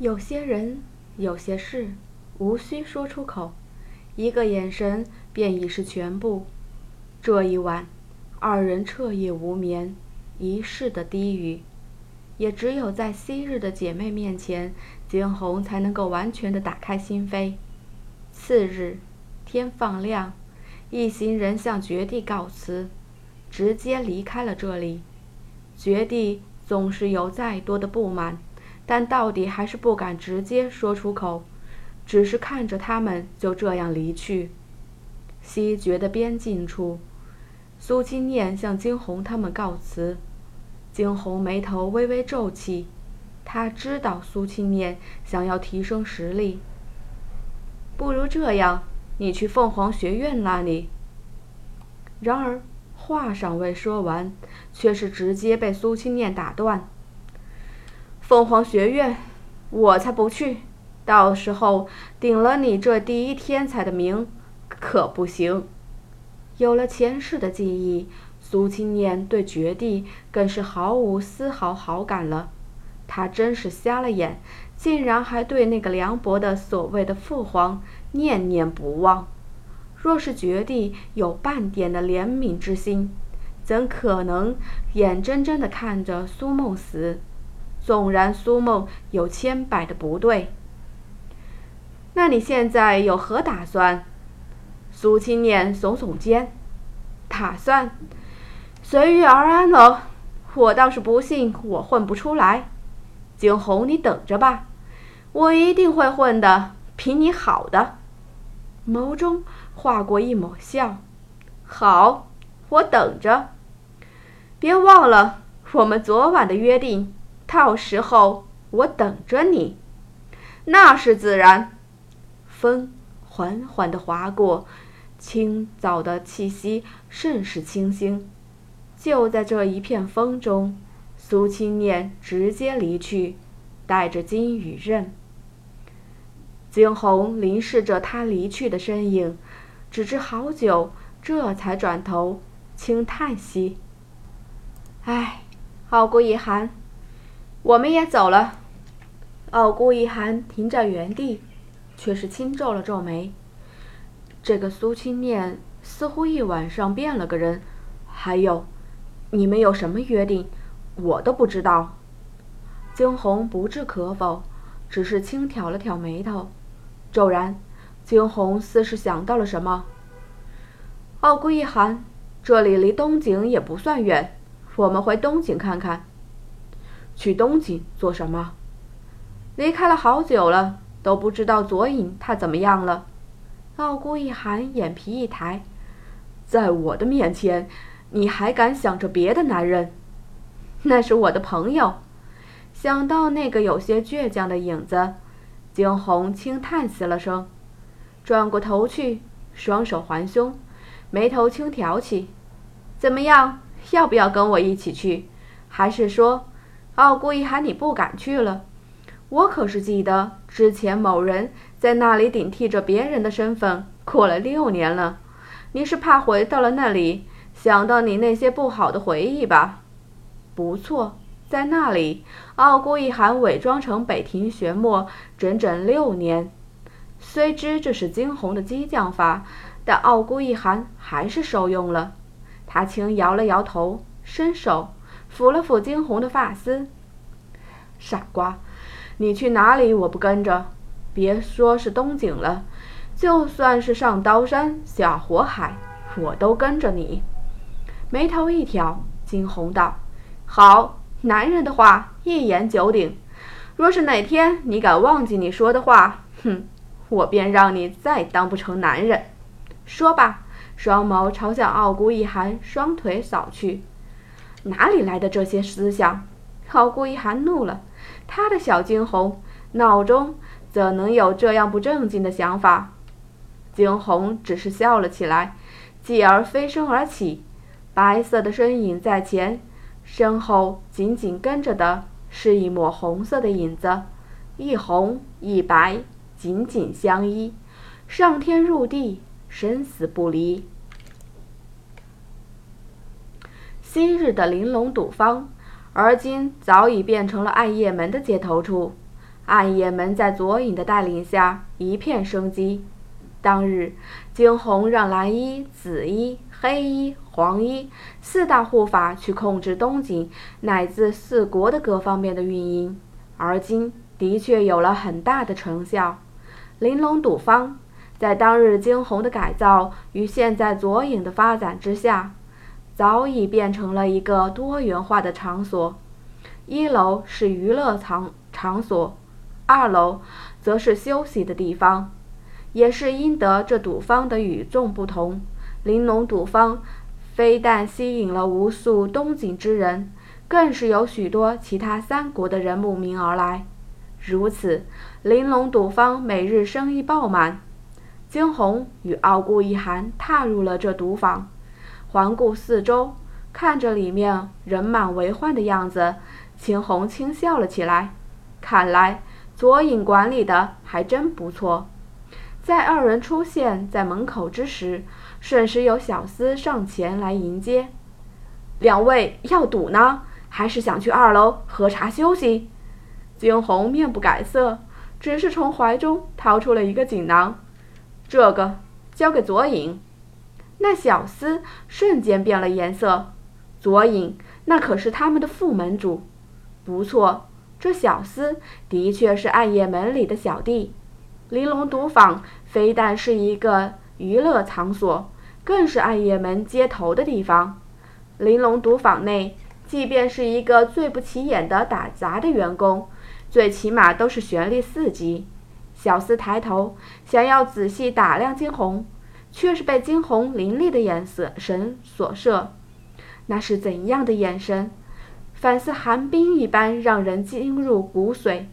有些人，有些事，无需说出口，一个眼神便已是全部。这一晚，二人彻夜无眠，一世的低语。也只有在昔日的姐妹面前，惊鸿才能够完全的打开心扉。次日，天放亮，一行人向绝地告辞，直接离开了这里。绝地总是有再多的不满，但到底还是不敢直接说出口，只是看着他们就这样离去。西绝的边境处。苏清念向惊鸿他们告辞，惊鸿眉头微微皱起，他知道苏清念想要提升实力。不如这样，你去凤凰学院那里。然而话尚未说完，却是直接被苏清念打断。凤凰学院，我才不去！到时候顶了你这第一天才的名，可不行。有了前世的记忆，苏青念对绝地更是毫无丝毫好感了。他真是瞎了眼，竟然还对那个凉薄的所谓的父皇念念不忘。若是绝地有半点的怜悯之心，怎可能眼睁睁地看着苏梦死？纵然苏梦有千百的不对，那你现在有何打算？苏青念耸耸肩，打算随遇而安喽。我倒是不信我混不出来。景洪，你等着吧，我一定会混的比你好的。眸中划过一抹笑。好，我等着。别忘了我们昨晚的约定，到时候我等着你。那是自然。风缓缓地划过。清早的气息甚是清新。就在这一片风中，苏清念直接离去，带着金羽刃。惊鸿凝视着他离去的身影，只知好久，这才转头轻叹息：“唉，傲孤一寒，我们也走了。”傲孤一寒停在原地，却是轻皱了皱眉。这个苏清念似乎一晚上变了个人。还有，你们有什么约定，我都不知道。惊鸿不置可否，只是轻挑了挑眉头。骤然，惊鸿似是想到了什么。傲孤一寒，这里离东景也不算远，我们回东景看看。去东京做什么？离开了好久了，都不知道左影他怎么样了。傲孤一寒眼皮一抬，在我的面前，你还敢想着别的男人？那是我的朋友。想到那个有些倔强的影子，惊鸿轻叹息了声，转过头去，双手环胸，眉头轻挑起。怎么样？要不要跟我一起去？还是说，傲孤一寒你不敢去了？我可是记得之前某人。在那里顶替着别人的身份过了六年了，你是怕回到了那里想到你那些不好的回忆吧？不错，在那里，傲孤一寒伪装成北庭玄墨整整六年。虽知这是惊鸿的激将法，但傲孤一寒还是受用了。他轻摇了摇头，伸手抚了抚惊鸿的发丝。傻瓜，你去哪里我不跟着。别说是东景了，就算是上刀山下火海，我都跟着你。眉头一挑，惊鸿道：“好，男人的话一言九鼎。若是哪天你敢忘记你说的话，哼，我便让你再当不成男人。”说罢，双眸朝向傲孤一寒双腿扫去。哪里来的这些思想？好，顾一寒怒了，他的小惊鸿脑中。怎能有这样不正经的想法？惊鸿只是笑了起来，继而飞身而起，白色的身影在前，身后紧紧跟着的是一抹红色的影子，一红一白，紧紧相依，上天入地，生死不离。昔日的玲珑赌坊，而今早已变成了暗夜门的接头处。暗夜门在左影的带领下一片生机。当日，惊鸿让蓝衣、紫衣、黑衣、黄衣四大护法去控制东景乃至四国的各方面的运营，而今的确有了很大的成效。玲珑赌坊在当日惊鸿的改造与现在左影的发展之下，早已变成了一个多元化的场所。一楼是娱乐场场所，二楼则是休息的地方。也是因得这赌坊的与众不同，玲珑赌坊非但吸引了无数东景之人，更是有许多其他三国的人慕名而来。如此，玲珑赌坊每日生意爆满。惊鸿与傲孤一寒踏入了这赌坊，环顾四周，看着里面人满为患的样子，惊鸿轻笑了起来。看来左影管理的还真不错。在二人出现在门口之时，瞬时有小厮上前来迎接。两位要赌呢，还是想去二楼喝茶休息？惊鸿面不改色，只是从怀中掏出了一个锦囊，这个交给左影。那小厮瞬间变了颜色。左影，那可是他们的副门主。不错，这小厮的确是暗夜门里的小弟。玲珑赌坊非但是一个娱乐场所，更是暗夜门接头的地方。玲珑赌坊内，即便是一个最不起眼的打杂的员工，最起码都是玄力四级。小厮抬头想要仔细打量惊鸿，却是被惊鸿凌厉的眼色神所摄。那是怎样的眼神？反似寒冰一般，让人惊入骨髓。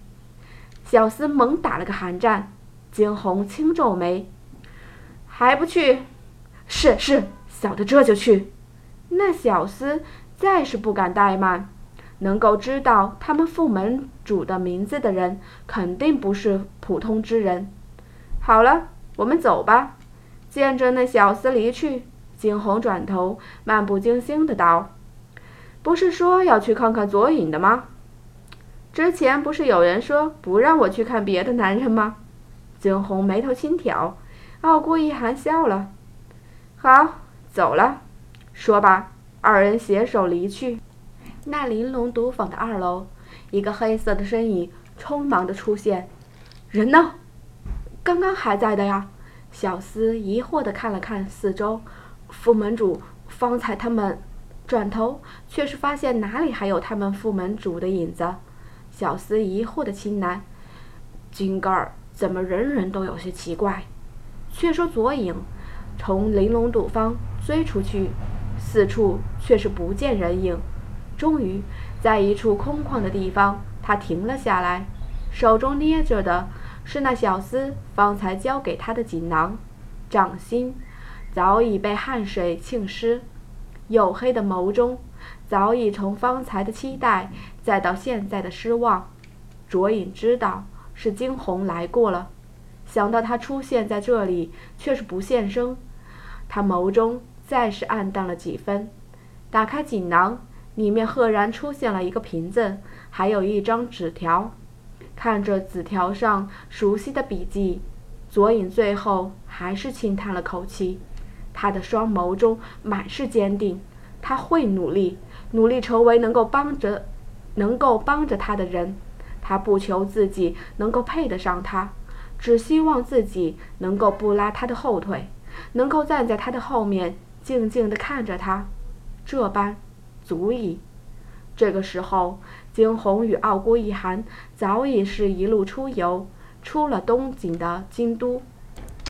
小厮猛打了个寒战。惊鸿轻皱眉，还不去？是是，小的这就去。那小厮再是不敢怠慢，能够知道他们副门主的名字的人，肯定不是普通之人。好了，我们走吧。见着那小厮离去，惊鸿转头，漫不经心的道：“不是说要去看看左影的吗？之前不是有人说不让我去看别的男人吗？”惊鸿眉头轻挑，傲孤一寒笑了。好，走了。说罢，二人携手离去。那玲珑赌坊的二楼，一个黑色的身影匆忙的出现。人呢？刚刚还在的呀。小厮疑惑的看了看四周，副门主方才他们转头，却是发现哪里还有他们副门主的影子。小厮疑惑的轻喃：“金盖儿。”怎么人人都有些奇怪？却说左影从玲珑赌坊追出去，四处却是不见人影。终于在一处空旷的地方，他停了下来，手中捏着的是那小厮方才交给他的锦囊，掌心早已被汗水浸湿，黝黑的眸中早已从方才的期待，再到现在的失望。卓影知道。是惊鸿来过了，想到他出现在这里却是不现身，他眸中再是暗淡了几分。打开锦囊，里面赫然出现了一个瓶子，还有一张纸条。看着纸条上熟悉的笔迹，左影最后还是轻叹了口气。他的双眸中满是坚定，他会努力，努力成为能够帮着，能够帮着他的人。他不求自己能够配得上他，只希望自己能够不拉他的后腿，能够站在他的后面，静静地看着他，这般足矣。这个时候，惊鸿与傲孤一寒早已是一路出游，出了东京的京都。